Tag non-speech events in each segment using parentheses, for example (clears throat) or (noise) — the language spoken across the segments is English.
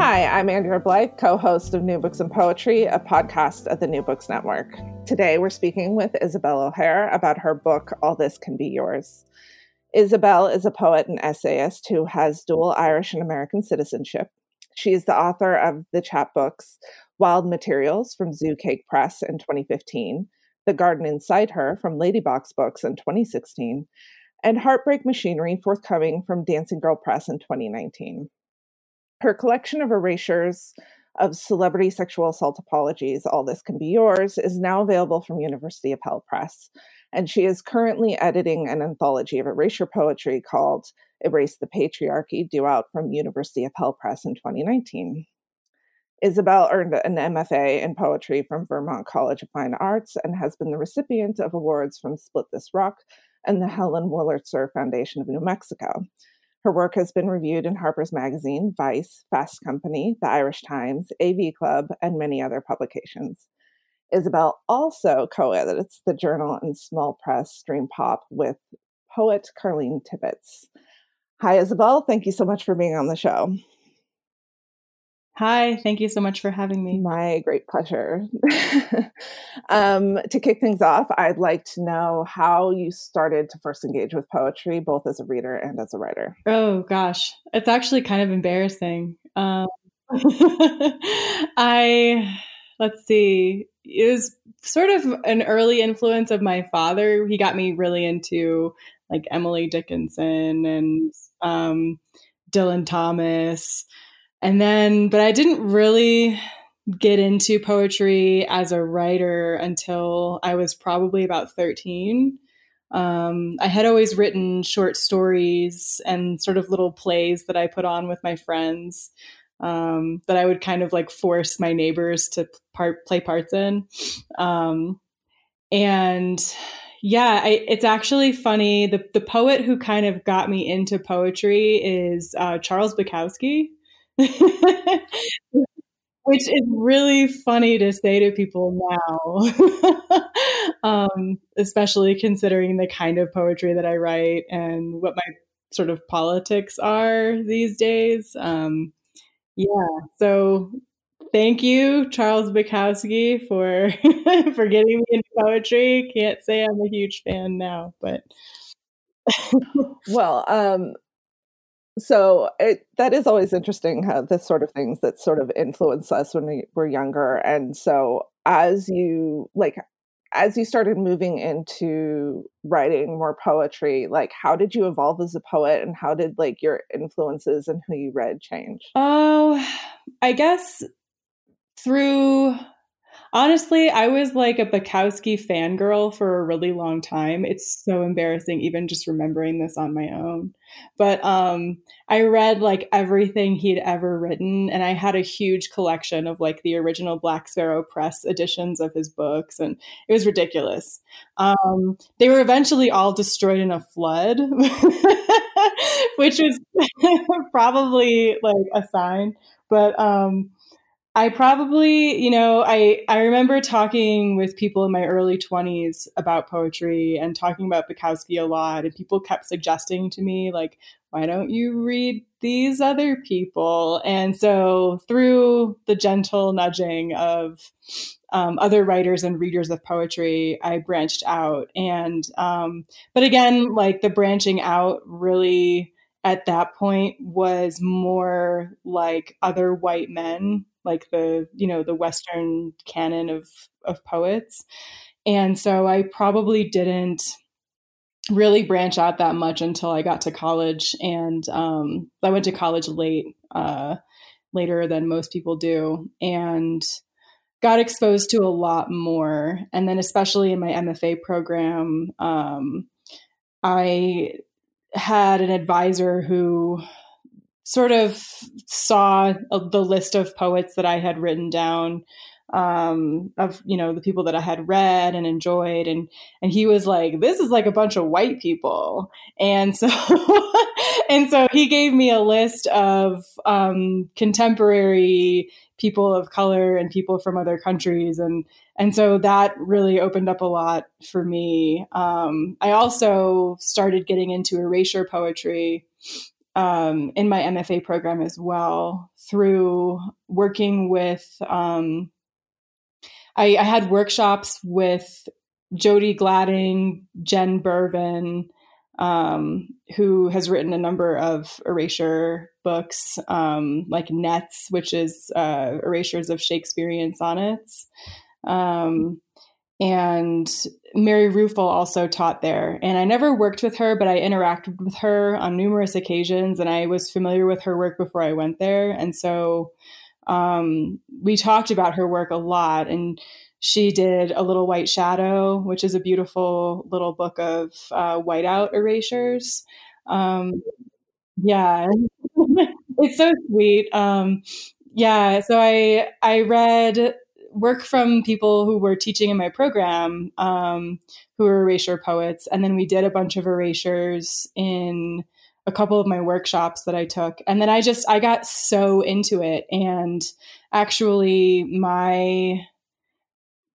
Hi, I'm Andrea Blythe, co host of New Books and Poetry, a podcast at the New Books Network. Today, we're speaking with Isobel O'Hare about her book, All This Can Be Yours. Isobel is a poet and essayist who has dual Irish and American citizenship. She is the author of the chapbooks Wild Materials from Zoo Cake Press in 2015, The Garden Inside Her from Ladybox Books in 2016, and Heartbreak Machinery forthcoming from Dancing Girl Press in 2019. Her collection of erasures of celebrity sexual assault apologies, All This Can Be Yours, is now available from University of Hell Press. And she is currently editing an anthology of erasure poetry called Erase the Patriarchy, due out from University of Hell Press in 2019. Isobel earned an MFA in poetry from Vermont College of Fine Arts and has been the recipient of awards from Split This Rock and the Helen Wurlitzer Foundation of New Mexico. Her work has been reviewed in Harper's Magazine, Vice, Fast Company, The Irish Times, AV Club, and many other publications. Isobel also co edits the journal and small press Stream Pop with poet Carlene Tibbetts. Hi, Isobel. Thank you so much for being on the show. Hi, thank you so much for having me. My great pleasure. (laughs) um, to kick things off, I'd like to know how you started to first engage with poetry, both as a reader and as a writer. Oh, gosh. It's actually kind of embarrassing. Um, (laughs) I, let's see, it was sort of an early influence of my father. He got me really into like Emily Dickinson and um, Dylan Thomas and then, but I didn't really get into poetry as a writer until I was probably about 13. Um, I had always written short stories and sort of little plays that I put on with my friends um, that I would kind of like force my neighbors to part, play parts in. Um, and yeah, I, it's actually funny. The, the poet who kind of got me into poetry is uh, Charles Bukowski. (laughs) Which is really funny to say to people now, (laughs) um, especially considering the kind of poetry that I write and what my sort of politics are these days. Um, yeah, so thank you, Charles Bukowski, for (laughs) for getting me into poetry. Can't say I'm a huge fan now, but well, um, so it, that is always interesting how this sort of things that sort of influence us when we were younger and so as you like as you started moving into writing more poetry like how did you evolve as a poet and how did like your influences and who you read change? Oh i guess through Honestly, I was like a Bukowski fangirl for a really long time. It's so embarrassing even just remembering this on my own. But um I read like everything he'd ever written and I had a huge collection of like the original Black Sparrow Press editions of his books and it was ridiculous. Um they were eventually all destroyed in a flood, (laughs) which was (laughs) probably like a sign, but um I probably, you know, I I remember talking with people in my early 20s about poetry and talking about Bukowski a lot and people kept suggesting to me like why don't you read these other people? And so through the gentle nudging of um, other writers and readers of poetry, I branched out. And um, but again, like the branching out really at that point was more like other white men like the you know the western canon of of poets. And so i probably didn't really branch out that much until i got to college. And um, i went to college late uh, later than most people do and got exposed to a lot more. And then especially in my mfa program um, i had an advisor who sort of saw the list of poets that I had written down um, of you know the people that I had read and enjoyed, and and he was like, "This is like a bunch of white people," and so (laughs) and so he gave me a list of um, contemporary people of color and people from other countries, and and so that really opened up a lot for me. Um, I also started getting into erasure poetry um, in my MFA program as well through working with um, I, I had workshops with Jody Gladding, Jen Bervin, um, who has written a number of erasure books, um, like Nets, which is uh, erasures of Shakespearean sonnets. Um, and Mary Ruefle also taught there. And I never worked with her, but I interacted with her on numerous occasions, and I was familiar with her work before I went there. And so um, we talked about her work a lot and she did a little white shadow which is a beautiful little book of uh, whiteout erasures um, yeah (laughs) it's so sweet um, yeah so i i read work from people who were teaching in my program um, who were erasure poets and then we did a bunch of erasures in a couple of my workshops that I took. And then I just, I got so into it. And actually, my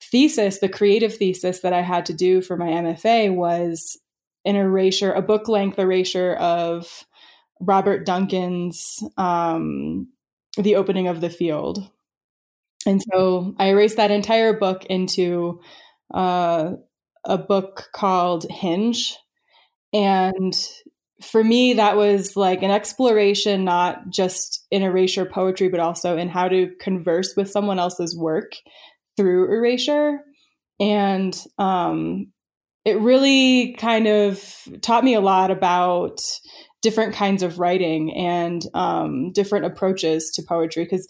thesis, the creative thesis that I had to do for my MFA was an erasure, a book length erasure of Robert Duncan's um, The Opening of the Field. And so I erased that entire book into uh, a book called Hinge. And for me, that was like an exploration, not just in erasure poetry, but also in how to converse with someone else's work through erasure. And um, it really kind of taught me a lot about different kinds of writing and um, different approaches to poetry because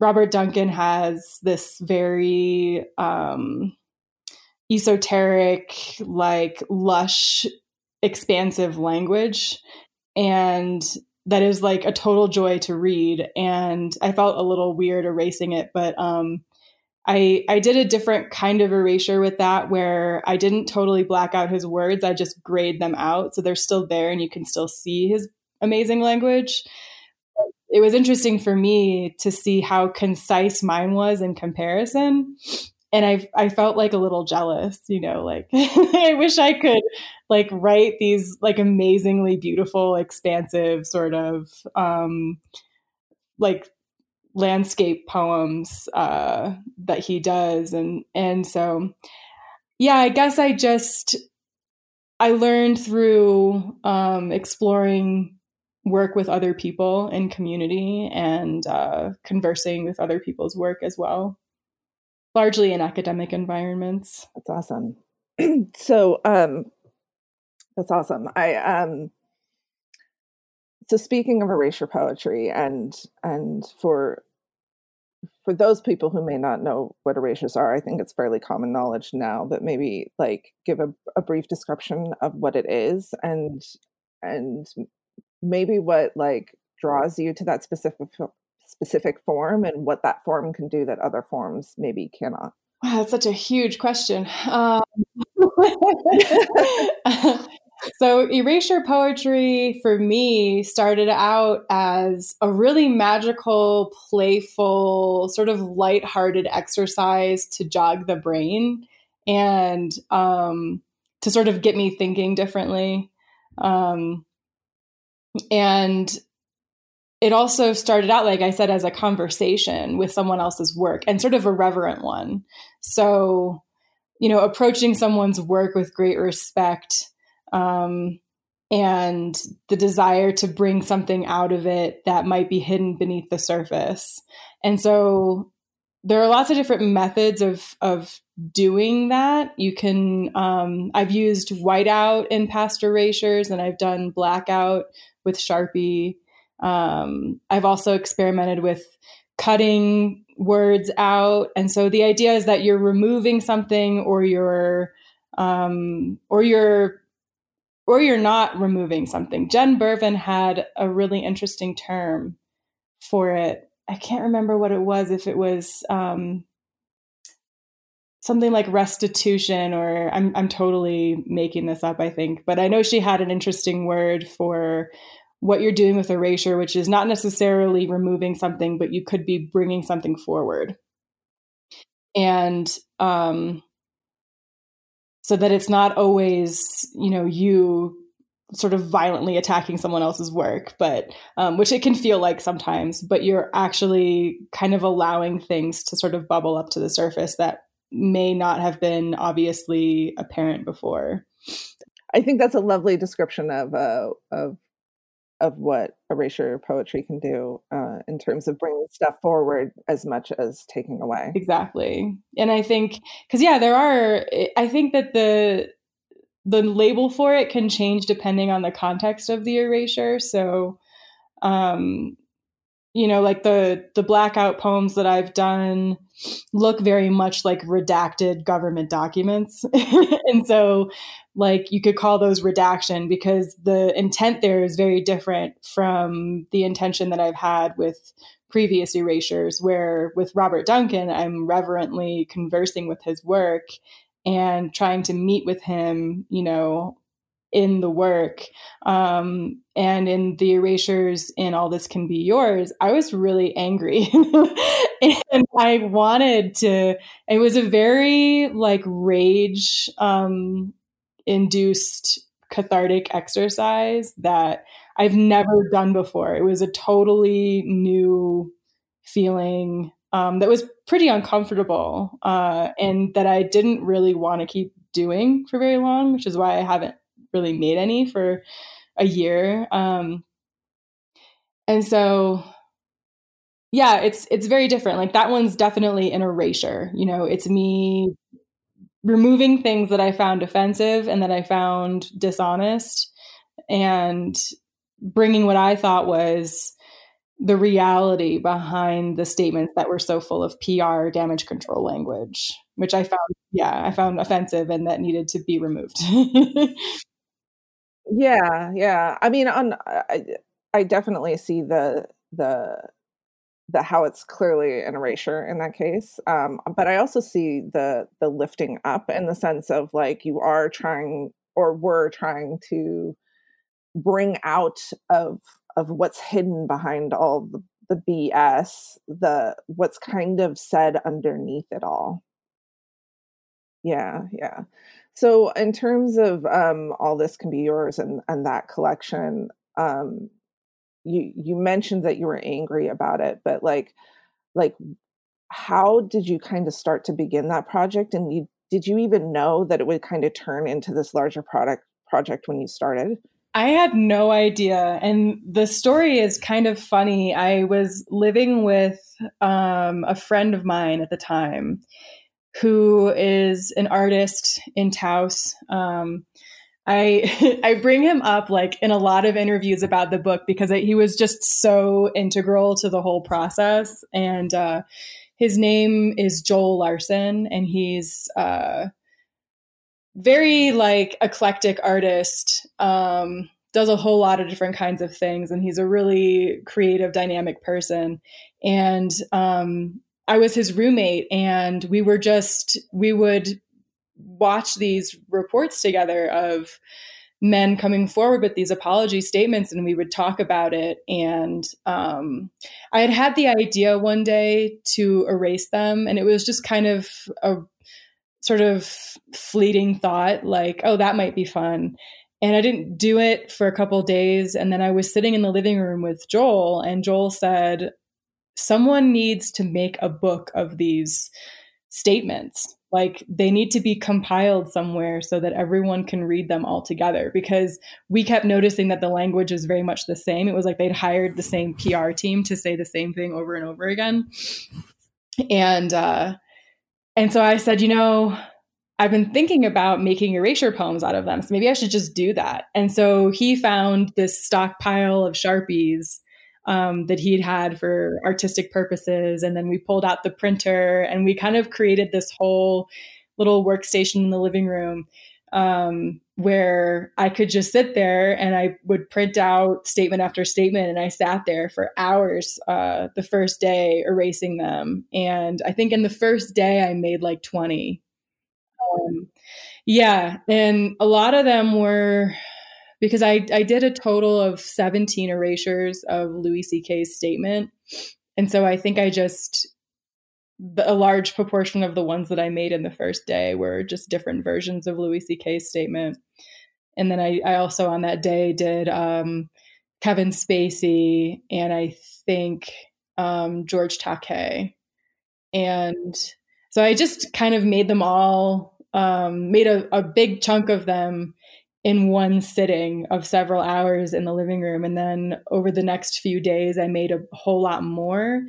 Robert Duncan has this very um, esoteric, like lush expansive language and that is like a total joy to read and i felt a little weird erasing it but um i i did a different kind of erasure with that where i didn't totally black out his words i just grayed them out so they're still there and you can still see his amazing language it was interesting for me to see how concise mine was in comparison. And I I felt like a little jealous, you know, like (laughs) I wish I could like write these like amazingly beautiful, expansive sort of um like landscape poems uh that he does. And and so yeah, I guess I just I learned through um exploring work with other people in community and uh conversing with other people's work as well largely in academic environments. That's awesome. (clears throat) so um that's awesome. I um so speaking of erasure poetry and and for for those people who may not know what erasures are, I think it's fairly common knowledge now, but maybe like give a, a brief description of what it is and and maybe what like draws you to that specific specific form and what that form can do that other forms maybe cannot? Wow, that's such a huge question. Um, (laughs) (laughs) so, erasure poetry for me started out as a really magical, playful, sort of light-hearted exercise to jog the brain and um, to sort of get me thinking differently. Um, and it also started out, like I said, as a conversation with someone else's work and sort of a reverent one. So, you know, approaching someone's work with great respect um, and the desire to bring something out of it that might be hidden beneath the surface. And so there are lots of different methods of of doing that. You can um, I've used whiteout in past erasures and I've done blackout with Sharpie. Um, I've also experimented with cutting words out, and so the idea is that you're removing something, or you're, um, or you're, or you're not removing something. Jen Bervin had a really interesting term for it. I can't remember what it was, if it was um, something like restitution, or I'm, I'm totally making this up, I think. But I know she had an interesting word for what you're doing with erasure, which is not necessarily removing something, but you could be bringing something forward. And um, so that it's not always, you know, you sort of violently attacking someone else's work, but um, which it can feel like sometimes, but you're actually kind of allowing things to sort of bubble up to the surface that may not have been obviously apparent before. I think that's a lovely description of uh, of of what erasure poetry can do uh, in terms of bringing stuff forward as much as taking away. Exactly, and I think because yeah, there are. I think that the the label for it can change depending on the context of the erasure. So, um, you know, like the the blackout poems that I've done look very much like redacted government documents, (laughs) and so like you could call those redaction because the intent there is very different from the intention that I've had with previous erasures where with Robert Duncan I'm reverently conversing with his work and trying to meet with him, you know, in the work um, and in the erasures in all this can be yours i was really angry (laughs) and i wanted to it was a very like rage um, induced cathartic exercise that I've never done before. It was a totally new feeling um, that was pretty uncomfortable uh, and that I didn't really want to keep doing for very long, which is why I haven't really made any for a year. Um, and so yeah it's it's very different like that one's definitely an erasure you know it's me removing things that I found offensive and that I found dishonest and bringing what I thought was the reality behind the statements that were so full of PR damage control language, which I found, yeah, I found offensive and that needed to be removed. (laughs) yeah, yeah. I mean, on I, I definitely see the the the how it's clearly an erasure in that case. Um, but I also see the the lifting up in the sense of like you are trying or were trying to bring out of of what's hidden behind all the, the BS, the what's kind of said underneath it all. Yeah, yeah. So in terms of um, all this can be yours and and that collection, um, you you mentioned that you were angry about it but like like how did you kind of start to begin that project and you did you even know that it would kind of turn into this larger product project when you started I had no idea. And the story is kind of funny. I was living with um, a friend of mine at the time who is an artist in Taos. Um, I (laughs) I bring him up like in a lot of interviews about the book because he was just so integral to the whole process. And uh, his name is Joel Larson, and he's uh, very like eclectic artist. Um, does a whole lot of different kinds of things, and he's a really creative, dynamic person. And um, I was his roommate, and we were just we would watch these reports together of men coming forward with these apology statements and we would talk about it. And um, i had had the idea one day to erase them and it was just kind of a sort of fleeting thought like oh that might be fun. And i didn't do it for a couple days and then i was sitting in the living room with joel and joel said someone needs to make a book of these statements. Like they need to be compiled somewhere so that everyone can read them all together because we kept noticing that the language is very much the same. It was like they'd hired the same pr team to say the same thing over and over again. And uh and so i said you know i've been thinking about making erasure poems out of them so maybe i should just do that. And so he found this stockpile of sharpies um, that he'd had for artistic purposes. And then we pulled out the printer and we kind of created this whole little workstation in the living room. um, where I could just sit there and I would print out statement after statement. And I sat there for hours uh, the first day erasing them. And I think in the first day, I made like 20. Um, yeah. And a lot of them were because I, I did a total of 17 erasures of Louis C.K.'s statement. And so I think I just a large proportion of the ones that I made in the first day were just different versions of Louis C.K.'s statement. And then I, I also on that day did um, Kevin Spacey and I think um, George Takei. And so I just kind of made them all, um, made a, a big chunk of them in one sitting of several hours in the living room. And then over the next few days, I made a whole lot more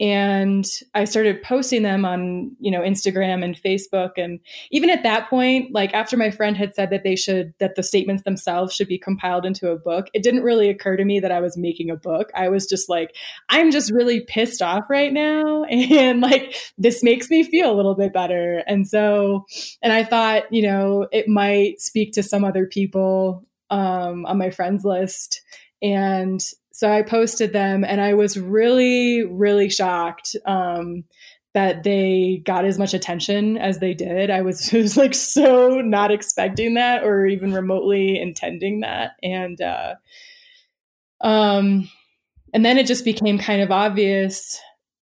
and i started posting them on you know instagram and facebook. And even at that point like after my friend had said that they should that the statements themselves should be compiled into a book it didn't really occur to me that i was making a book. I was just like i'm just really pissed off right now. (laughs) And like this makes me feel a little bit better. And so and i thought you know it might speak to some other people um, on my friends list. And so I posted them and I was really, really shocked um, that they got as much attention as they did. I was, (laughs) was like so not expecting that or even remotely intending that. And, uh, um, and then it just became kind of obvious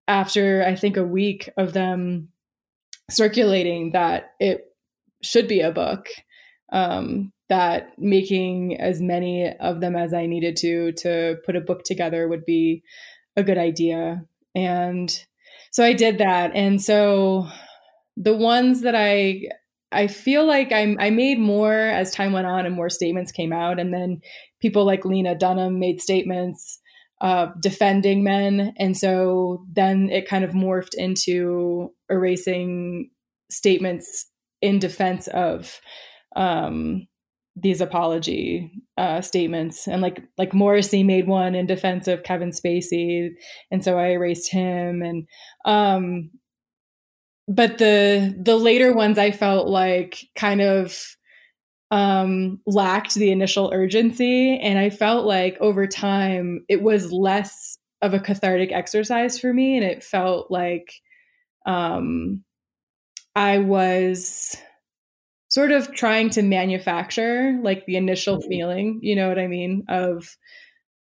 after I think a week of them circulating that it should be a book. Um, that making as many of them as I needed to to put a book together would be a good idea. And so I did that. And so the ones that I I feel like I, I made more as time went on and more statements came out. And then people like Lena Dunham made statements uh, defending men. And so then it kind of morphed into erasing statements in defense of um, these apology uh, statements. And like like Morrissey made one in defense of Kevin Spacey and so I erased him. And um but the the later ones I felt like kind of um lacked the initial urgency. And I felt like over time it was less of a cathartic exercise for me and it felt like um I was sort of trying to manufacture like the initial mm-hmm. feeling, you know what I mean, of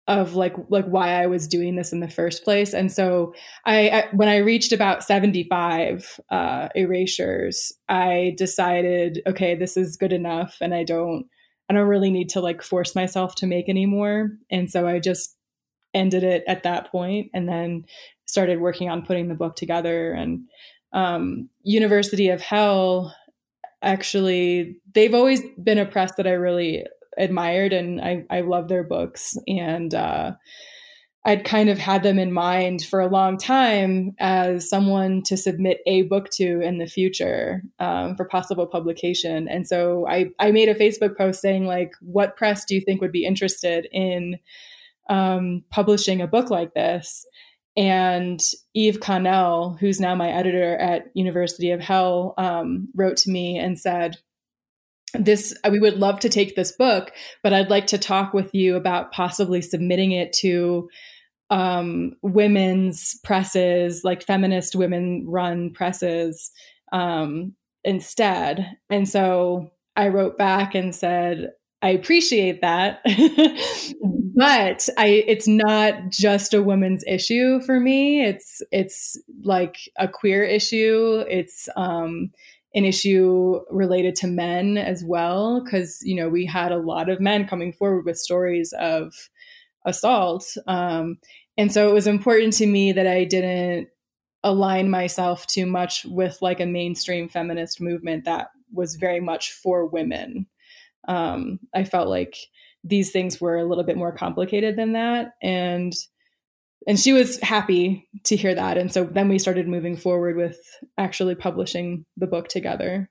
of like like why I was doing this in the first place. And so I, I when I reached about 75 uh, erasures, I decided, okay, this is good enough, and I don't I don't really need to like force myself to make anymore. And so I just ended it at that point, and then started working on putting the book together. And um, University of Hell actually they've always been a press that I really admired and I, I love their books and uh, I'd kind of had them in mind for a long time as someone to submit a book to in the future um, for possible publication. And so I, I made a Facebook post saying like, what press do you think would be interested in um, publishing a book like this? And Eve Connell, who's now my editor at University of Hell, um, wrote to me and said, this we would love to take this book but i'd like to talk with you about possibly submitting it to um, women's presses like feminist women run presses um, instead. And so i wrote back and said I appreciate that. (laughs) but I it's not just a woman's issue for me. It's it's like a queer issue. It's um an issue related to men as well because you know we had a lot of men coming forward with stories of assault um, and so it was important to me that i didn't align myself too much with like a mainstream feminist movement that was very much for women um, I felt like these things were a little bit more complicated than that, and and she was happy to hear that. And so then we started moving forward with actually publishing the book together.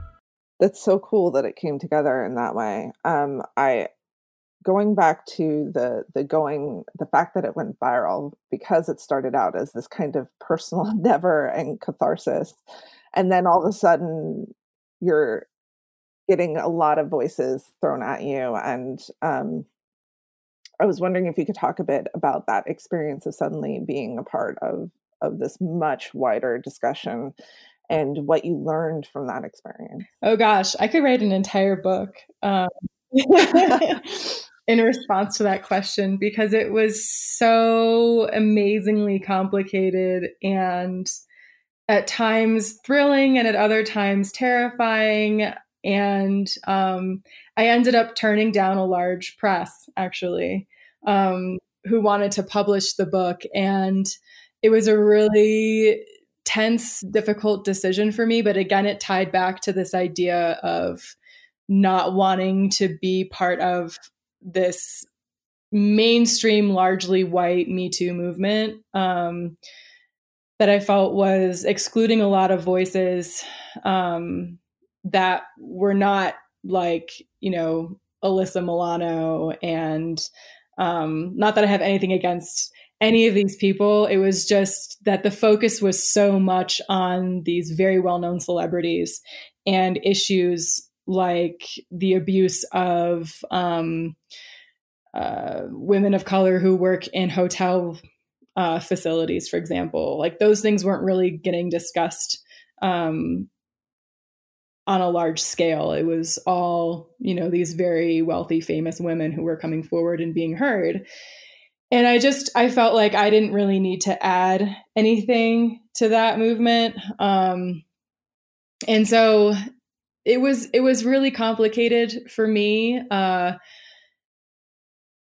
That's so cool that it came together in that way. Um, I going back to the the going the fact that it went viral because it started out as this kind of personal (laughs) endeavor and catharsis, and then all of a sudden you're getting a lot of voices thrown at you and um, I was wondering if you could talk a bit about that experience of suddenly being a part of of this much wider discussion and what you learned from that experience. Oh gosh, I could write an entire book um, (laughs) in response to that question because it was so amazingly complicated and at times thrilling and at other times terrifying. And um, I ended up turning down a large press actually um, who wanted to publish the book. And it was a really tense, difficult decision for me. But again, it tied back to this idea of not wanting to be part of this mainstream, largely white Me Too movement um, that I felt was excluding a lot of voices um, that were not like, you know, Alyssa Milano and um, not that I have anything against any of these people. It was just that the focus was so much on these very well known celebrities and issues like the abuse of um, uh, women of color who work in hotel uh, facilities, for example. Like those things weren't really getting discussed um, on a large scale. It was all, you know, these very wealthy, famous women who were coming forward and being heard. And I just, I felt like I didn't really need to add anything to that movement. Um, and so it was, it was really complicated for me. Uh,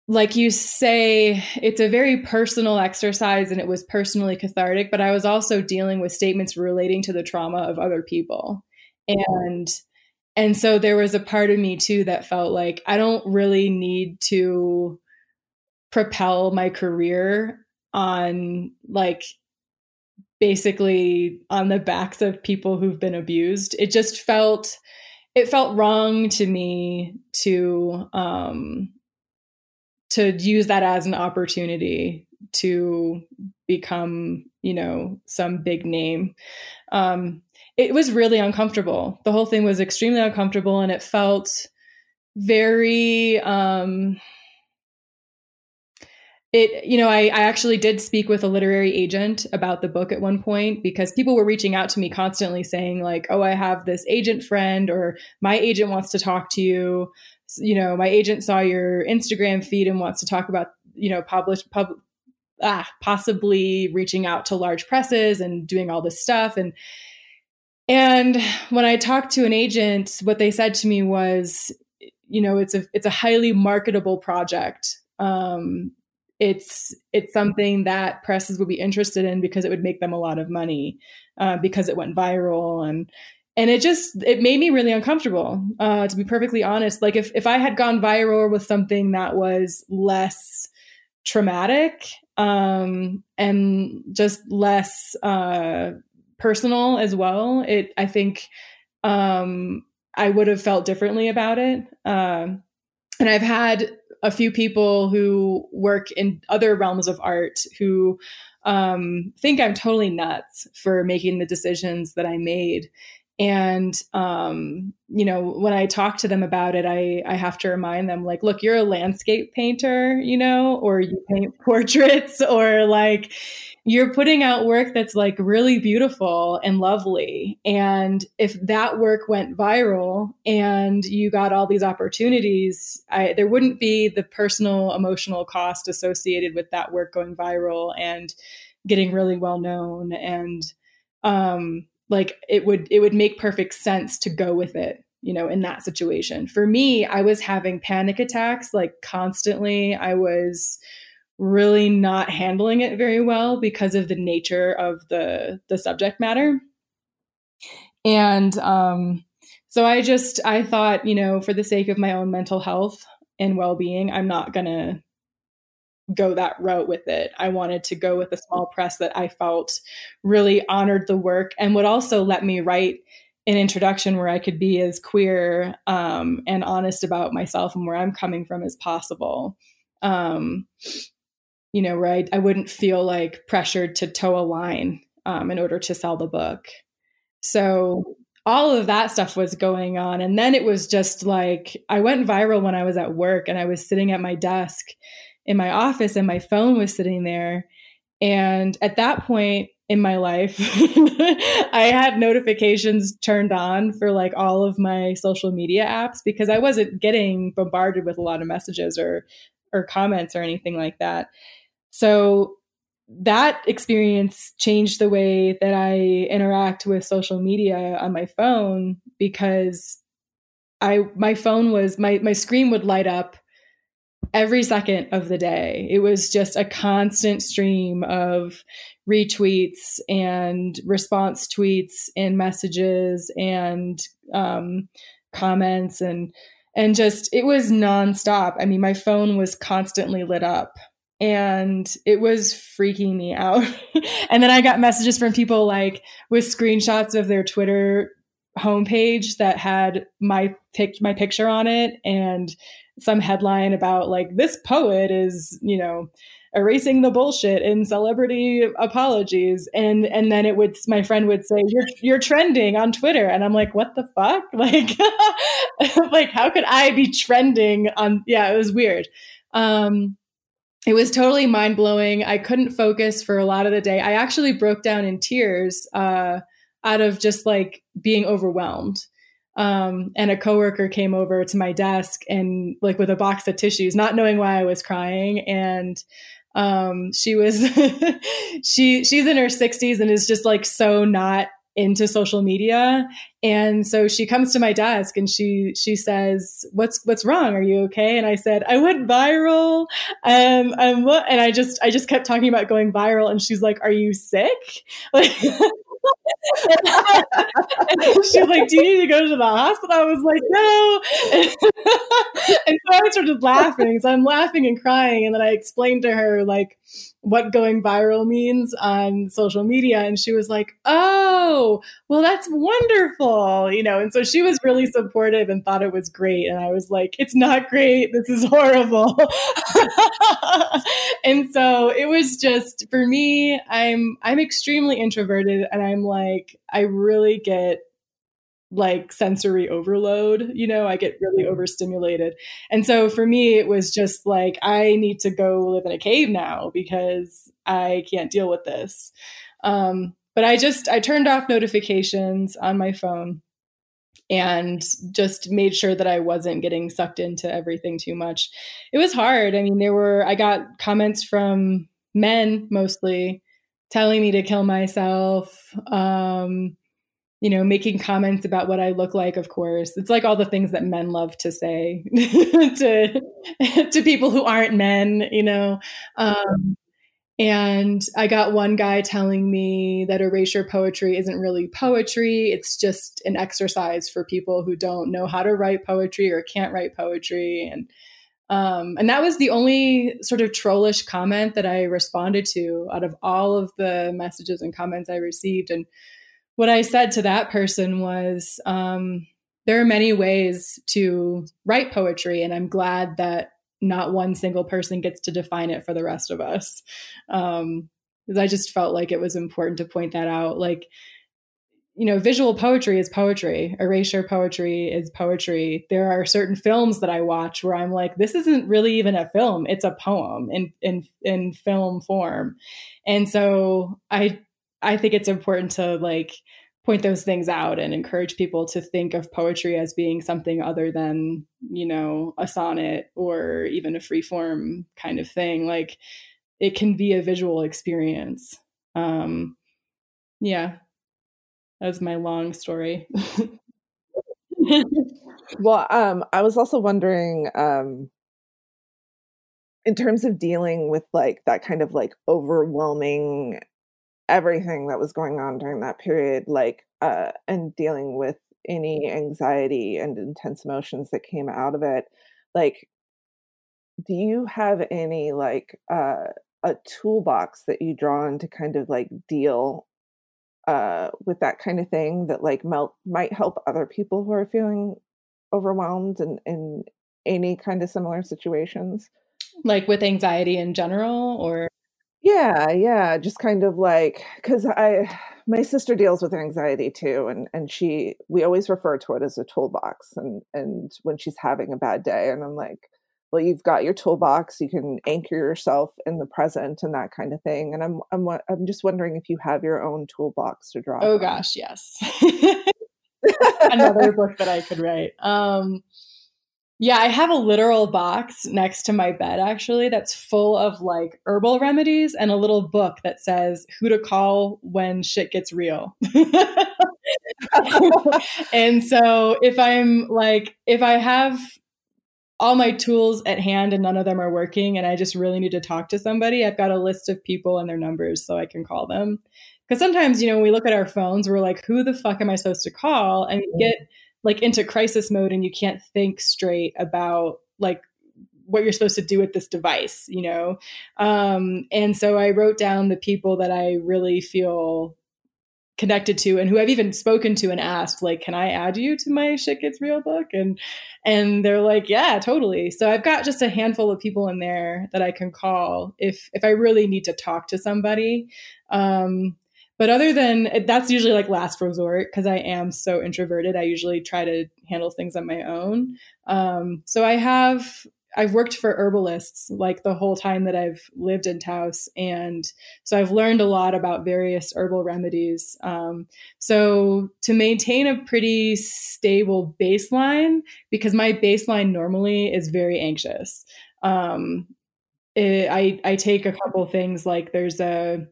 like you say, it's a very personal exercise and it was personally cathartic, but I was also dealing with statements relating to the trauma of other people and and so there was a part of me too that felt like i don't really need to propel my career on like basically on the backs of people who've been abused it just felt it felt wrong to me to um to use that as an opportunity to become you know some big name um it was really uncomfortable. The whole thing was extremely uncomfortable and it felt very um it you know I, I actually did speak with a literary agent about the book at one point because people were reaching out to me constantly saying like oh i have this agent friend or my agent wants to talk to you you know my agent saw your instagram feed and wants to talk about you know publish pub ah, possibly reaching out to large presses and doing all this stuff and and when I talked to an agent, what they said to me was, you know, it's a it's a highly marketable project. Um, it's it's something that presses would be interested in because it would make them a lot of money uh, because it went viral and and it just it made me really uncomfortable uh, to be perfectly honest like if if i had gone viral with something that was less traumatic um, and just less uh, personal as well. It I think um, I would have felt differently about it. Um, and I've had a few people who work in other realms of art who um, think I'm totally nuts for making the decisions that I made. And um, you know, when I talk to them about it, I I have to remind them like, look, you're a landscape painter, you know, or you paint portraits, (laughs) or like you're putting out work that's like really beautiful and lovely. And if that work went viral and you got all these opportunities, I, there wouldn't be the personal emotional cost associated with that work going viral and getting really well known. And um, like it would it would make perfect sense to go with it you know, in that situation. For me, I was having panic attacks like constantly. I was really not handling it very well because of the nature of the the subject matter. And um so I just I thought, you know, for the sake of my own mental health and well-being, I'm not going to go that route with it. I wanted to go with a small press that I felt really honored the work and would also let me write an introduction where I could be as queer um, and honest about myself and where I'm coming from as possible. Um, you know, where I, I, wouldn't feel like pressured to toe a line um, in order to sell the book. So all of that stuff was going on. And then it was just like I went viral when I was at work and I was sitting at my desk in my office and my phone was sitting there. And at that point, in my life. (laughs) I had notifications turned on for like all of my social media apps because I wasn't getting bombarded with a lot of messages or or comments or anything like that. So that experience changed the way that I interact with social media on my phone because I my phone was my my screen would light up every second of the day. It was just a constant stream of retweets and response tweets and messages and um, comments and and just it was nonstop. I mean, my phone was constantly lit up and it was freaking me out. (laughs) and then I got messages from people like with screenshots of their Twitter homepage that had my pic my picture on it and some headline about like this poet is, you know, erasing the bullshit in celebrity apologies. And and then it would my friend would say you're you're trending on twitter. And i'm like what the fuck? (laughs) Like (laughs) like how could i be trending on yeah it was weird. Um it was totally mind blowing i couldn't focus for a lot of the day. I actually broke down in tears uh out of just like being overwhelmed um, and a coworker came over to my desk and like with a box of tissues, not knowing why I was crying. And um, she was (laughs) she she's in her 60s and is just like so not into social media. And so she comes to my desk and she she says what's what's wrong? Are you okay? And i said i went viral. Um and what? And i just i just kept talking about going viral and she's like are you sick? (laughs) Like (laughs) she's like, Do you need to go to the hospital? I was like, No. (laughs) and so I started laughing. So I'm laughing and crying. And then I explained to her, like, what going viral means on social media. And she was like, Oh, well, that's wonderful. You know, and so she was really supportive and thought it was great. And I was like, It's not great. This is horrible. (laughs) and so it was just for me, I'm I'm extremely introverted and I'm like, I really get like sensory overload. You know, I get really mm-hmm. overstimulated. And so for me, it was just like, I need to go live in a cave now because I can't deal with this. Um, but I just, I turned off notifications on my phone and just made sure that I wasn't getting sucked into everything too much. It was hard. I mean, there were, I got comments from men mostly telling me to kill myself. Um, you know, making comments about what I look like, of course. It's like all the things that men love to say (laughs) to to people who aren't men, you know. Um, and I got one guy telling me that erasure poetry isn't really poetry. It's just an exercise for people who don't know how to write poetry or can't write poetry. And um, and that was the only sort of trollish comment that I responded to out of all of the messages and comments I received. And what I said to that person was, um, there are many ways to write poetry, and I'm glad that not one single person gets to define it for the rest of us. Um, because I just felt like it was important to point that out. Like, you know, visual poetry is poetry, erasure poetry is poetry. There are certain films that I watch where I'm like, this isn't really even a film, it's a poem in in in film form. And so I I think it's important to like point those things out and encourage people to think of poetry as being something other than, you know, a sonnet or even a free form kind of thing. Like it can be a visual experience. Um, yeah, that's my long story. (laughs) well, um, I was also wondering, um, in terms of dealing with like that kind of like overwhelming everything that was going on during that period, like, uh, and dealing with any anxiety and intense emotions that came out of it, like, do you have any like uh, a toolbox that you draw on to kind of like deal uh, with that kind of thing that like melt, might help other people who are feeling overwhelmed and in any kind of similar situations? Like with anxiety in general, or yeah, yeah, just kind of like because I my sister deals with anxiety too, and and she we always refer to it as a toolbox, and and when she's having a bad day, and I'm like, well, you've got your toolbox, you can anchor yourself in the present and that kind of thing, and I'm I'm I'm just wondering if you have your own toolbox to draw. Oh gosh, yes, (laughs) another book that I could write. Um, yeah, I have a literal box next to my bed actually that's full of like herbal remedies and a little book that says who to call when shit gets real. (laughs) and so if I'm like, if I have all my tools at hand and none of them are working and I just really need to talk to somebody, I've got a list of people and their numbers so I can call them. Because sometimes, you know, when we look at our phones, we're like, who the fuck am I supposed to call? And we get like into crisis mode and you can't think straight about like what you're supposed to do with this device, you know? Um, and so I wrote down the people that I really feel connected to and who I've even spoken to and asked, like, can I add you to my shit gets real book? And and they're like, yeah, totally. So I've got just a handful of people in there that I can call if if I really need to talk to somebody. Um, but other than that's usually like last resort because I am so introverted. I usually try to handle things on my own. Um, so I have I've worked for herbalists like the whole time that I've lived in Taos, and so I've learned a lot about various herbal remedies. Um, so to maintain a pretty stable baseline, because my baseline normally is very anxious. Um, it, I I take a couple things like there's a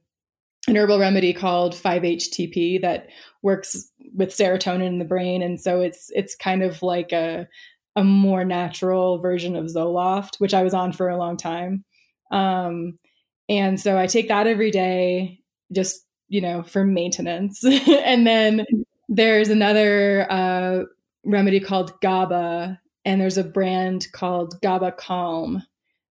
an herbal remedy called 5-HTP that works with serotonin in the brain. And so it's it's kind of like a a more natural version of Zoloft which I was on for a long time. Um, and so I take that every day just you know for maintenance. (laughs) And then there's another uh, remedy called GABA and there's a brand called GABA Calm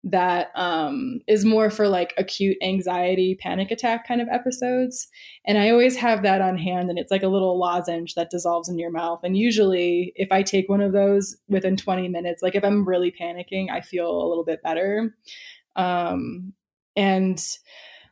that um, is more for like acute anxiety, panic attack kind of episodes. And I always have that on hand, and it's like a little lozenge that dissolves in your mouth. And usually, if I take one of those within 20 minutes, like if I'm really panicking, I feel a little bit better. Um, and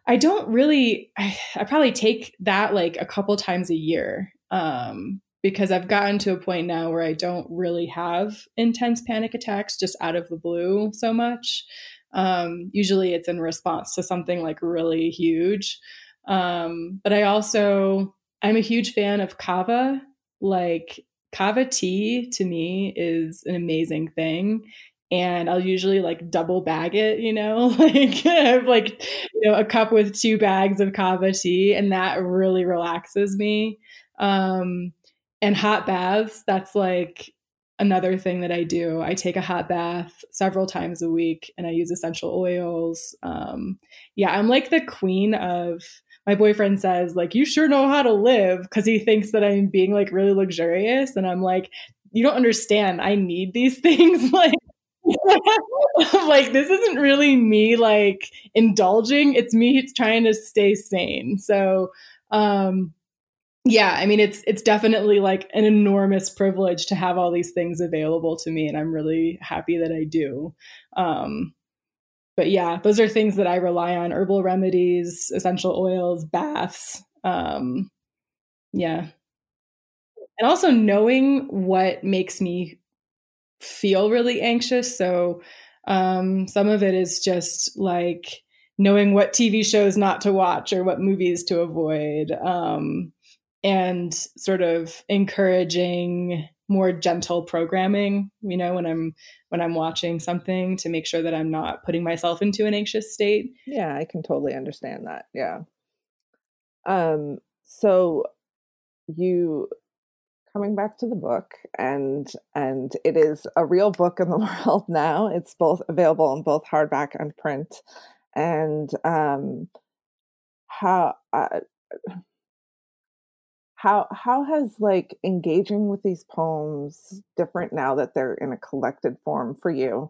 I don't really, I, I probably take that like a couple times a year. Um, because I've gotten to a point now where I don't really have intense panic attacks just out of the blue so much. Um, usually it's in response to something like really huge. Um, but I also, I'm a huge fan of kava. Like kava tea to me is an amazing thing. And I'll usually like double bag it, you know, (laughs) like like, you know, a cup with two bags of kava tea, and that really relaxes me. Um, and hot baths that's like another thing that i do. I take a hot bath several times a week and i use essential oils um, yeah i'm like the queen of my boyfriend says like you sure know how to live because he thinks that i'm being like really luxurious and i'm like you don't understand i need these (laughs) things like (laughs) like this isn't really me like indulging it's me trying to stay sane. So um yeah, I mean it's it's definitely like an enormous privilege to have all these things available to me and I'm really happy that I do. Um but yeah, those are things that I rely on herbal remedies, essential oils, baths. Um yeah. And also knowing what makes me feel really anxious. So um some of it is just like knowing what TV shows not to watch or what movies to avoid. Um and sort of encouraging more gentle programming you know when i'm when i'm watching something to make sure that i'm not putting myself into an anxious state. Yeah i can totally understand that yeah. Um so you coming back to the book and and it is a real book in the (laughs) world now. It's both available in both hardback and print. And um how uh, how how has like engaging with these poems different now that they're in a collected form for you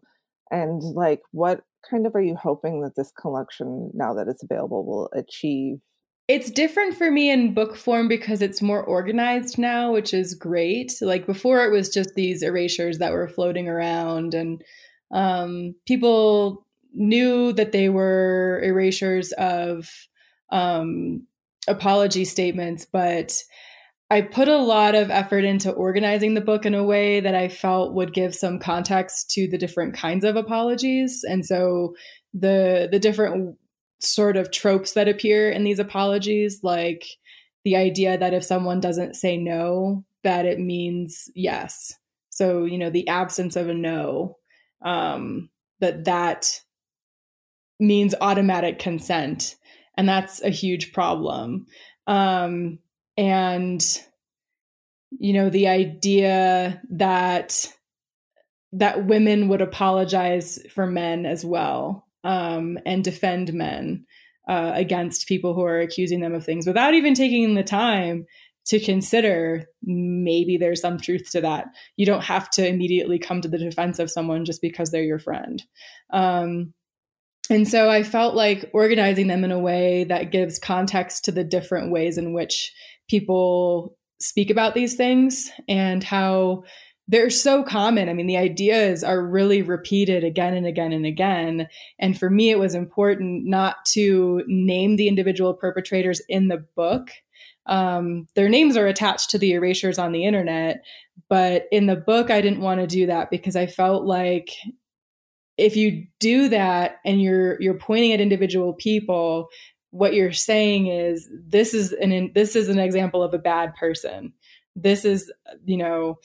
and like what kind of are you hoping that this collection now that it's available will achieve it's different for me in book form because it's more organized now, which is great. Like before, it was just these erasures that were floating around, and um, people knew that they were erasures of um, apology statements, but I put a lot of effort into organizing the book in a way that I felt would give some context to the different kinds of apologies. And so the the different sort of tropes that appear in these apologies, like the idea that if someone doesn't say no, that it means yes. So, you know, the absence of a no, um, that that means automatic consent. And that's a huge problem. Um, and, you know, the idea that that women would apologize for men as well um, and defend men uh, against people who are accusing them of things without even taking the time to consider maybe there's some truth to that. You don't have to immediately come to the defense of someone just because they're your friend. Um, and so I felt like organizing them in a way that gives context to the different ways in which people speak about these things and how they're so common. I mean, the ideas are really repeated again and again and again. And for me, it was important not to name the individual perpetrators in the book. Um, their names are attached to the erasures on the internet, but in the book, I didn't want to do that because I felt like if you do that and you're you're pointing at individual people, what you're saying is this is an this is an example of a bad person. This is you know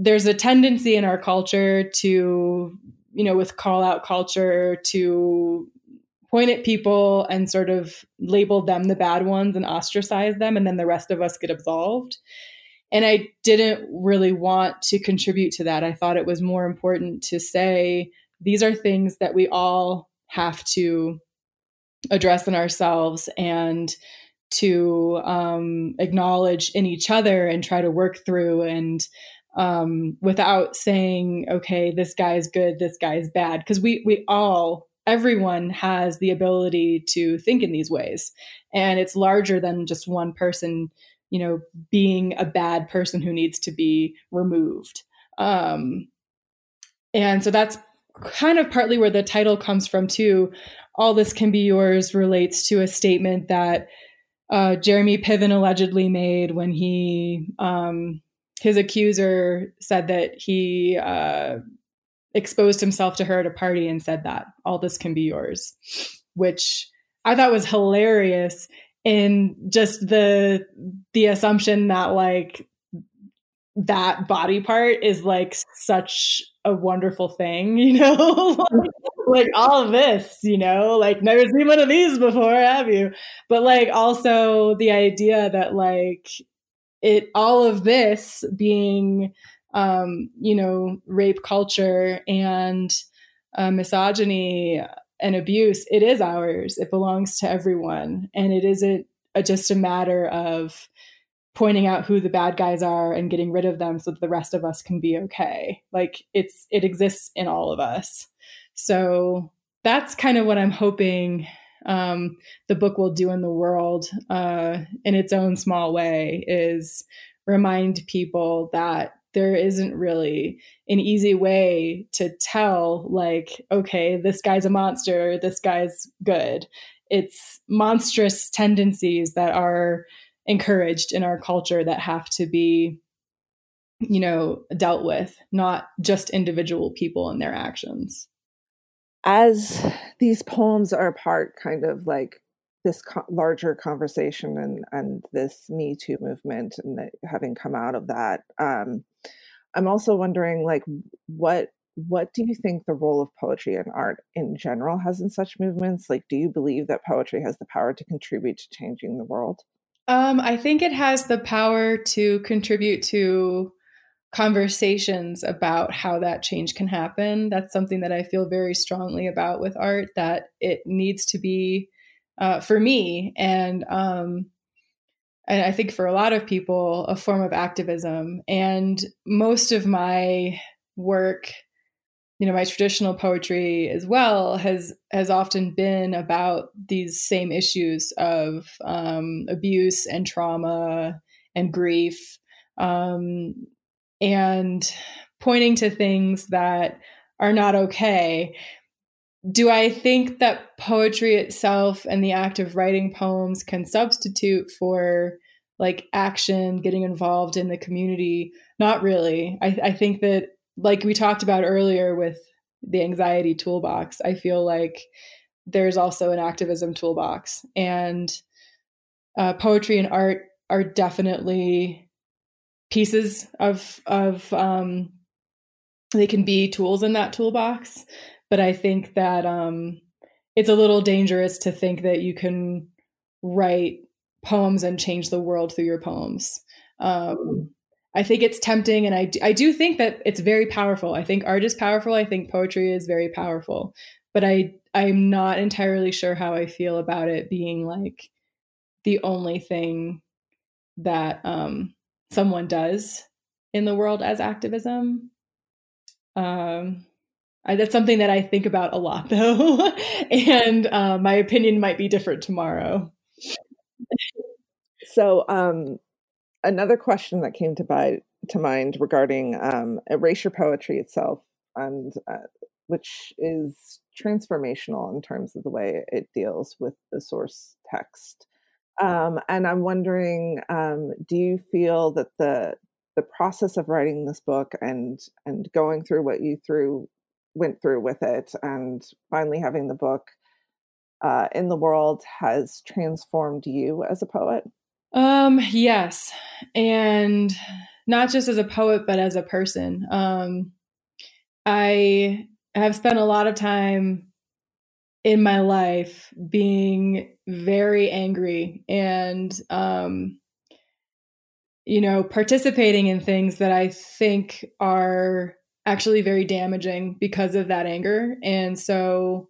there's a tendency in our culture to, you know, with call out culture to point at people and sort of label them the bad ones and ostracize them, and then the rest of us get absolved. And I didn't really want to contribute to that. I thought it was more important to say these are things that we all have to address in ourselves and to um, acknowledge in each other and try to work through and um, without saying, okay, this guy's good, this guy's bad. Because we we all, everyone has the ability to think in these ways. And it's larger than just one person, you know, being a bad person who needs to be removed. Um, and so that's kind of partly where the title comes from too. All this can be yours relates to a statement that uh, Jeremy Piven allegedly made when he um, his accuser said that he uh, exposed himself to her at a party and said that all this can be yours, which I thought was hilarious in just the the assumption that like that body part is like such a wonderful thing, (laughs) you know, like, like all of this, you know, like never seen one of these before, have you? But like also the idea that like it all of this being um, you know rape culture and uh, misogyny and abuse it is ours. It belongs to everyone. And it isn't a, just a matter of pointing out who the bad guys are and getting rid of them so that the rest of us can be okay. Like it's it exists in all of us. So that's kind of what i'm hoping um, the book will do in the world uh, in its own small way is remind people that there isn't really an easy way to tell like okay this guy's a monster this guy's good. It's monstrous tendencies that are encouraged in our culture that have to be you know dealt with not just individual people and their actions. As these poems are part kind of like this co- larger conversation and and this me too movement and having come out of that um i'm also wondering like what what do you think the role of poetry and art in general has in such movements? Like do you believe that poetry has the power to contribute to changing the world Um, I think it has the power to contribute to conversations about how that change can happen. That's something that I feel very strongly about with art, that it needs to be uh, for me and um, and I think for a lot of people, a form of activism. And most of my work, you know, my traditional poetry as well has has often been about these same issues of um, abuse and trauma and grief, um, and pointing to things that are not okay do I think that poetry itself and the act of writing poems can substitute for like action, getting involved in the community? Not really. I, I think that, like we talked about earlier with the anxiety toolbox, I feel like there's also an activism toolbox. And uh, poetry and art are definitely pieces of, of, um, they can be tools in that toolbox but I think that um, it's a little dangerous to think that you can write poems and change the world through your poems. Um, I think it's tempting, and I do, I do think that it's very powerful. I think art is powerful. I think poetry is very powerful, but I I'm not entirely sure how I feel about it being like the only thing that um, someone does in the world as activism. Um, I, that's something that I think about a lot, (laughs) though, and uh, my opinion might be different tomorrow. so, um, another question that came to, by, to mind regarding um, erasure poetry itself, and uh, which is transformational in terms of the way it deals with the source text. Um, and I'm wondering, um, do you feel that the the process of writing this book and and going through what you through went through with it and finally having the book uh, in the world has transformed you as a poet? Um, yes. And not just as a poet, but as a person. Um, I have spent a lot of time in my life being very angry and, um, you know, participating in things that I think are actually very damaging because of that anger. And so,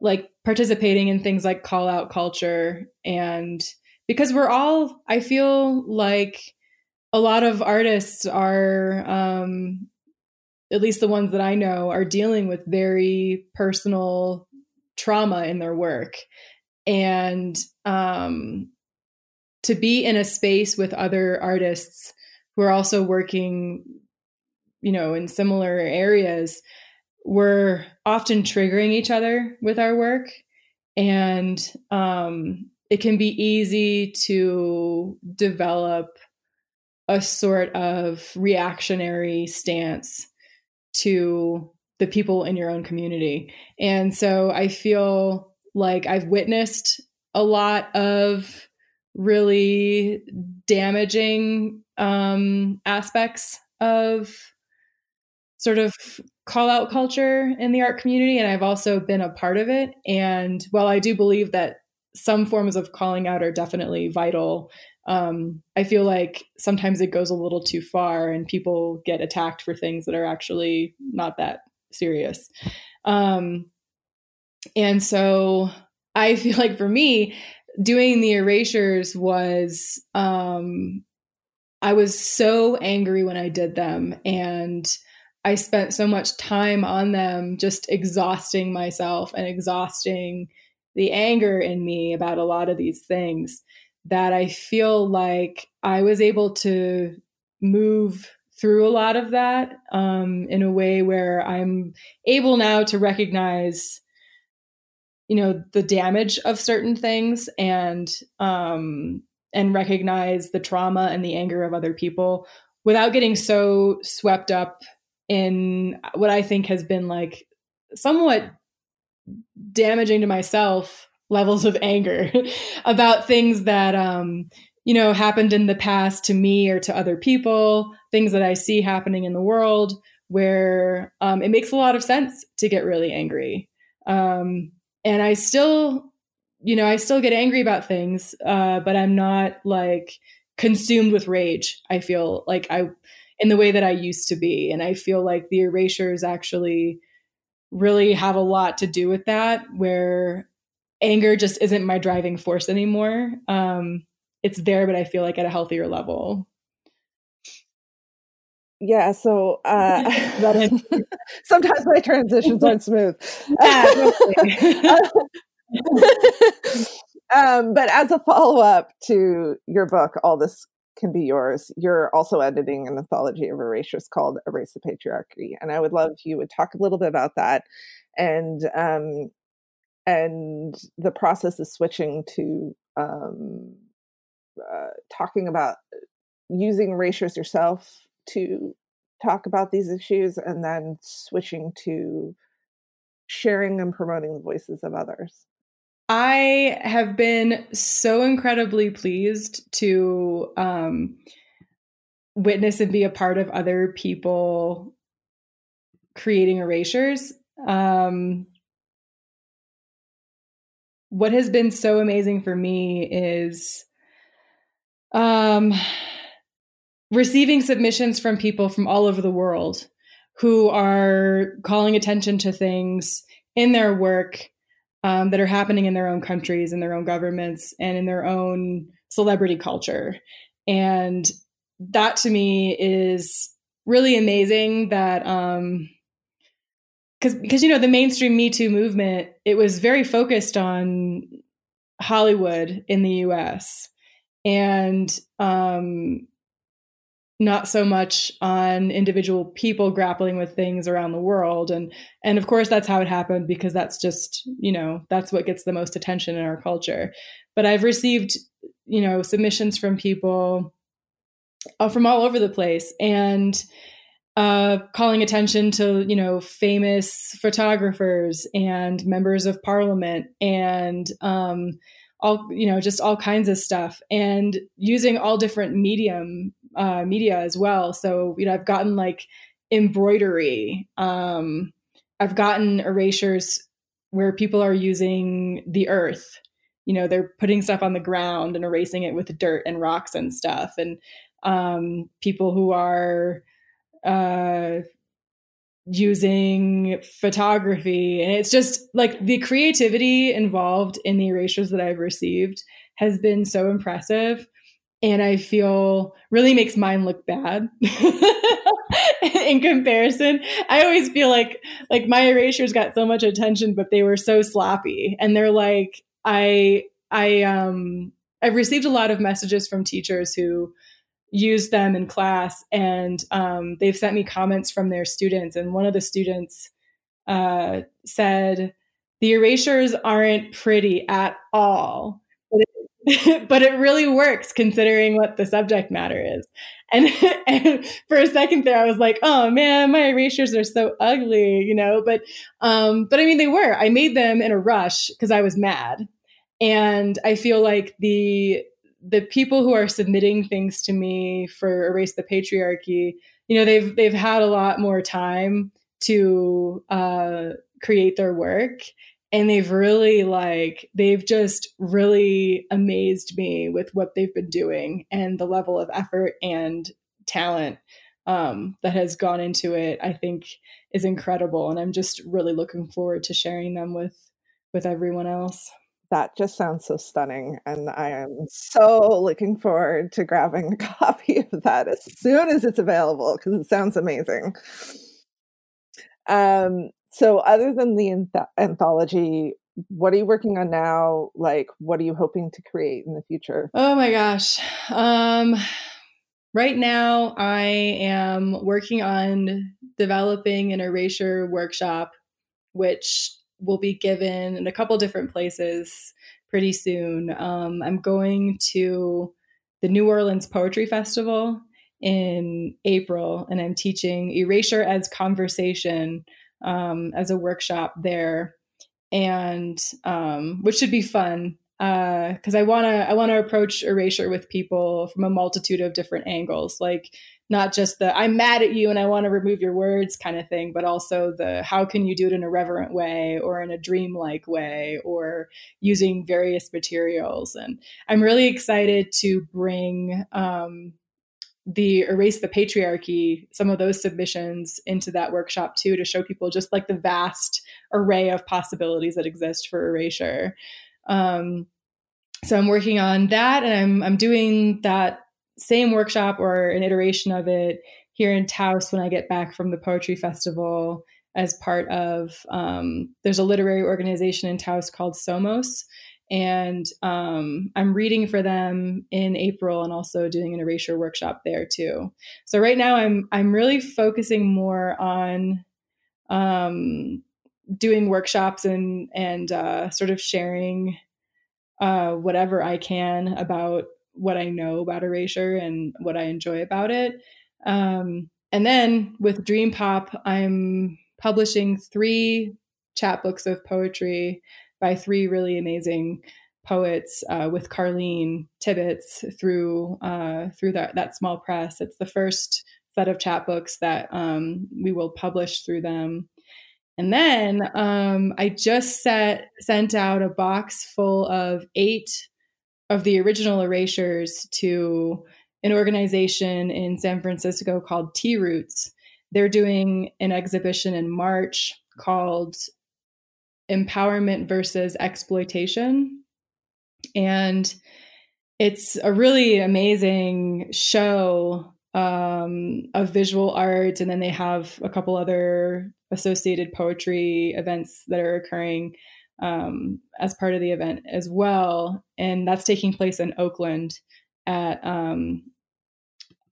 like, participating in things like call out culture, and because we're all, I feel like a lot of artists are, um, at least the ones that I know, are dealing with very personal trauma in their work. And um, to be in a space with other artists who are also working you know, in similar areas, we're often triggering each other with our work. And um, it can be easy to develop a sort of reactionary stance to the people in your own community. And so I feel like I've witnessed a lot of really damaging um, aspects of sort of call out culture in the art community and I've also been a part of it and while I do believe that some forms of calling out are definitely vital. Um, I feel like sometimes it goes a little too far and people get attacked for things that are actually not that serious. Um, and so I (laughs) feel like for me doing the erasures was um, I was so angry when I did them and I spent so much time on them, just exhausting myself and exhausting the anger in me about a lot of these things that I feel like I was able to move through a lot of that um, in a way where I'm able now to recognize, you know, the damage of certain things and um, and recognize the trauma and the anger of other people without getting so swept up in what I think has been like somewhat damaging to myself levels of anger (laughs) about things that um you know happened in the past to me or to other people things that i see happening in the world where um, it makes a lot of sense to get really angry um, and i still you know, I still get angry about things, uh, but I'm not like consumed with rage. I feel like I, in the way that I used to be. And I feel like the erasures actually really have a lot to do with that, where anger just isn't my driving force anymore. Um, it's there, but I feel like at a healthier level. Yeah, so uh, (laughs) (laughs) sometimes my transitions aren't smooth. (laughs) Um, but as a follow up to your book, All This Can Be Yours, you're also editing an anthology of erasures called Erase the Patriarchy. And I would love if you would talk a little bit about that and um, and the process of switching to um, uh, talking about using erasures yourself to talk about these issues and then switching to sharing and promoting the voices of others. I have been so incredibly pleased to um, witness and be a part of other people creating erasures. Um, what has been so amazing for me is um, receiving submissions from people from all over the world who are calling attention to things in their work um, that are happening in their own countries, in their own governments, and in their own celebrity culture. And that to me is really amazing that um because because you know the mainstream me too movement it was very focused on hollywood in the us and um not so much on individual people grappling with things around the world. And and of course that's how it happened because that's just you know that's what gets the most attention in our culture. But i've received you know submissions from people uh, from all over the place and uh, calling attention to you know famous photographers and members of parliament and um, all you know just all kinds of stuff and using all different medium uh, media as well. So, you know, I've gotten like embroidery. Um, I've gotten erasures where people are using the earth. You know, they're putting stuff on the ground and erasing it with dirt and rocks and stuff. And um, people who are uh, using photography. And it's just like the creativity involved in the erasures that I've received has been so impressive and I feel really makes mine look bad (laughs) in comparison. I always feel like like my erasures got so much attention, but they were so sloppy. And they're like, I I um I've received a lot of messages from teachers who use them in class and um, they've sent me comments from their students. And one of the students uh, said, the erasures aren't pretty at all (laughs) but it really works considering what the subject matter is. And, (laughs) and for a second there, I was like, oh man, my erasures are so ugly, you know, but, um, but I mean, they were, I made them in a rush because I was mad. And I feel like the, the people who are submitting things to me for erase the patriarchy, you know, they've, they've had a lot more time to, uh, create their work and they've really like they've just really amazed me with what they've been doing and the level of effort and talent um, that has gone into it i think is incredible. And i'm just really looking forward to sharing them with with everyone else. That just sounds so stunning. And i am so looking forward to grabbing a (laughs) copy of that as soon as it's available because it sounds amazing. Um so, other than the anth- anthology, what are you working on now? Like, what are you hoping to create in the future? Oh my gosh. Um, right now, I am working on developing an erasure workshop, which will be given in a couple different places pretty soon. Um, I'm going to the New Orleans Poetry Festival in April, and I'm teaching Erasure as Conversation um, as a workshop there, and um, which should be fun. because uh, I want to I want to approach erasure with people from a multitude of different angles, like not just the I'm mad at you and I want to remove your words kind of thing, but also the how can you do it in a reverent way or in a dreamlike way or using various materials. And I'm really excited to bring um, the erase the patriarchy some of those submissions into that workshop too to show people just like the vast array of possibilities that exist for erasure. Um, so i'm working on that and i'm i'm doing that same workshop or an iteration of it here in taos when i get back from the poetry festival as part of um, there's a literary organization in taos called somos and um, I'm reading for them in April and also doing an erasure workshop there too. So right now I'm I'm really focusing more on um, doing workshops and and uh, sort of sharing uh, whatever I can about what I know about erasure and what I enjoy about it. Um, and then with Dream Pop, I'm publishing three chapbooks of poetry by three really amazing poets uh, with Carleen Tibbetts through uh, through that that small press. It's the first set of chapbooks that um, we will publish through them. And then um, I just set sent out a box full of eight of the original erasures to an organization in San Francisco called Tea Roots. They're doing an exhibition in March called empowerment versus exploitation. And it's a really amazing show um, of visual art. And then they have a couple other associated poetry events that are occurring um, as part of the event as well. And that's taking place in Oakland at, um,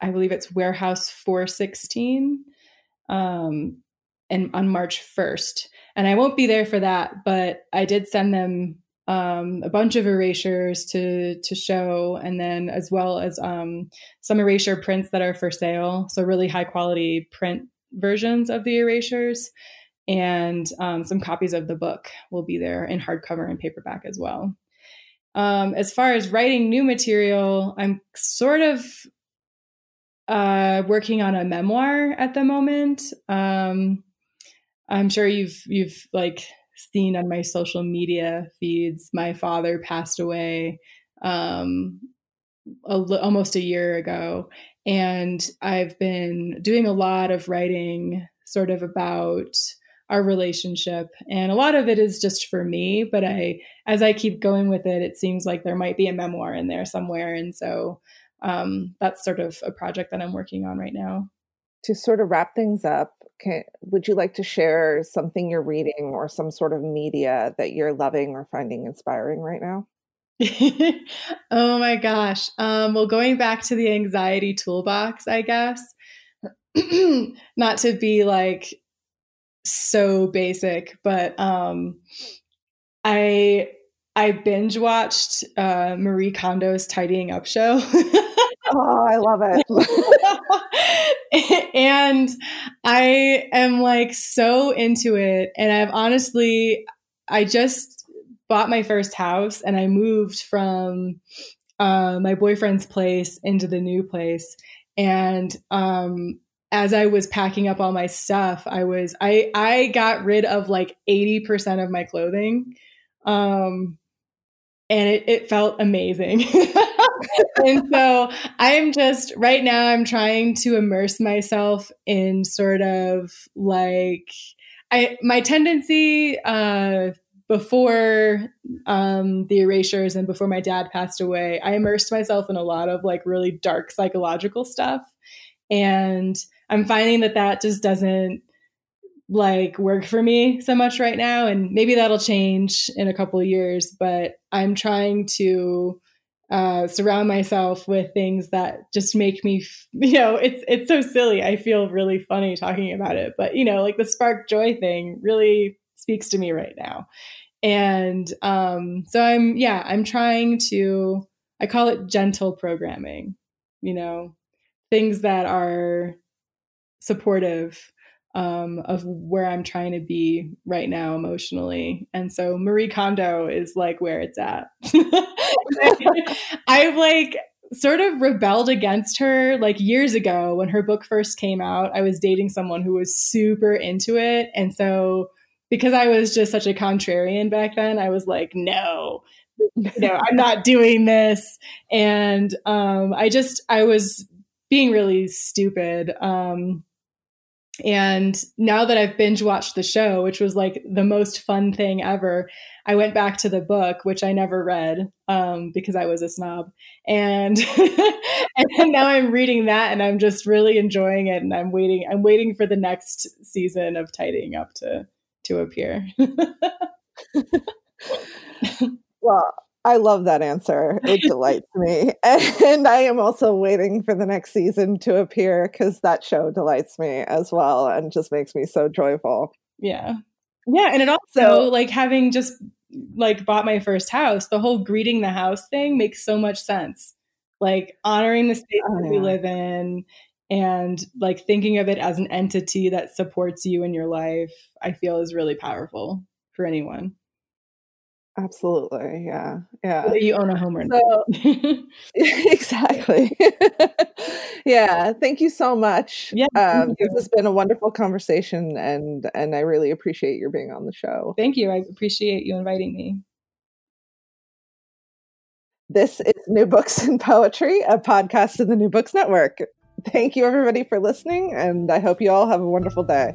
I believe it's Warehouse 416 um, and on March 1st and I won't be there for that, but I did send them um, a bunch of erasures to to show, and then as well as um, some erasure prints that are for sale. So really high quality print versions of the erasures, and um, some copies of the book will be there in hardcover and paperback as well. Um, as far as writing new material, I'm sort of uh, working on a memoir at the moment. Um, I'm sure you've you've like seen on my social media feeds. My father passed away um, a, almost a year ago, and I've been doing a lot of writing, sort of about our relationship, and a lot of it is just for me. But I, as I keep going with it, it seems like there might be a memoir in there somewhere, and so um, that's sort of a project that I'm working on right now. To sort of wrap things up, can, would you like to share something you're reading or some sort of media that you're loving or finding inspiring right now? (laughs) oh my gosh. Um, well, going back to the anxiety toolbox, I guess, (clears throat) not to be like so basic, but um, I I binge watched uh, Marie Kondo's Tidying Up show. oh, I love it. (laughs) (laughs) (laughs) and I am like so into it. And I've honestly, I just bought my first house and I moved from uh, my boyfriend's place into the new place. And um, as I was packing up all my stuff, I was I I got rid of like 80% of my clothing. Um, and it, it felt amazing. (laughs) and so I'm just right now, I'm trying to immerse myself in sort of like I my tendency uh, before um, the erasures and before my dad passed away, I immersed myself in a lot of like really dark psychological stuff, and I'm finding that that just doesn't like work for me so much right now. And maybe that'll change in a couple of years but i'm trying to uh, surround myself with things that just make me (laughs) you know it's it's so silly. I feel really funny talking about it but you know like the spark joy thing really speaks to me right now. And um so i'm yeah i'm trying to i call it gentle programming you know things that are supportive um, of where I'm trying to be right now emotionally. And so Marie Kondo is like where it's at. (laughs) I've like sort of rebelled against her like years ago when her book first came out. I was dating someone who was super into it. And so because I was just such a contrarian back then, I was like, no, no, I'm not (laughs) doing this. And um, I just, I was being really stupid. Um, and now that I've binge watched the show, which was like the most fun thing ever, I went back to the book, which I never read um, because I was a snob. And (laughs) and now I'm reading that, and I'm just really enjoying it. And I'm waiting. I'm waiting for the next season of Tidying Up to to appear. (laughs) well, I love that answer. It delights (laughs) me. (laughs) And I am also waiting for the next season to appear because that show delights me as well and just makes me so joyful. Yeah. Yeah. And it also, so, like, having just like bought my first house, the whole greeting the house thing makes so much sense. Like, honoring the space oh, that we oh, live in and like thinking of it as an entity that supports you in your life, I feel is really powerful for anyone. Absolutely. Yeah. Yeah. you own a home or so, (laughs) (laughs) exactly. (laughs) yeah. Thank you so much. Yeah. Um, this has been a wonderful conversation and and I really appreciate your being on the show. Thank you. I appreciate you inviting me. This is New Books in Poetry, a podcast of the New Books Network. Thank you everybody for listening and I hope you all have a wonderful day.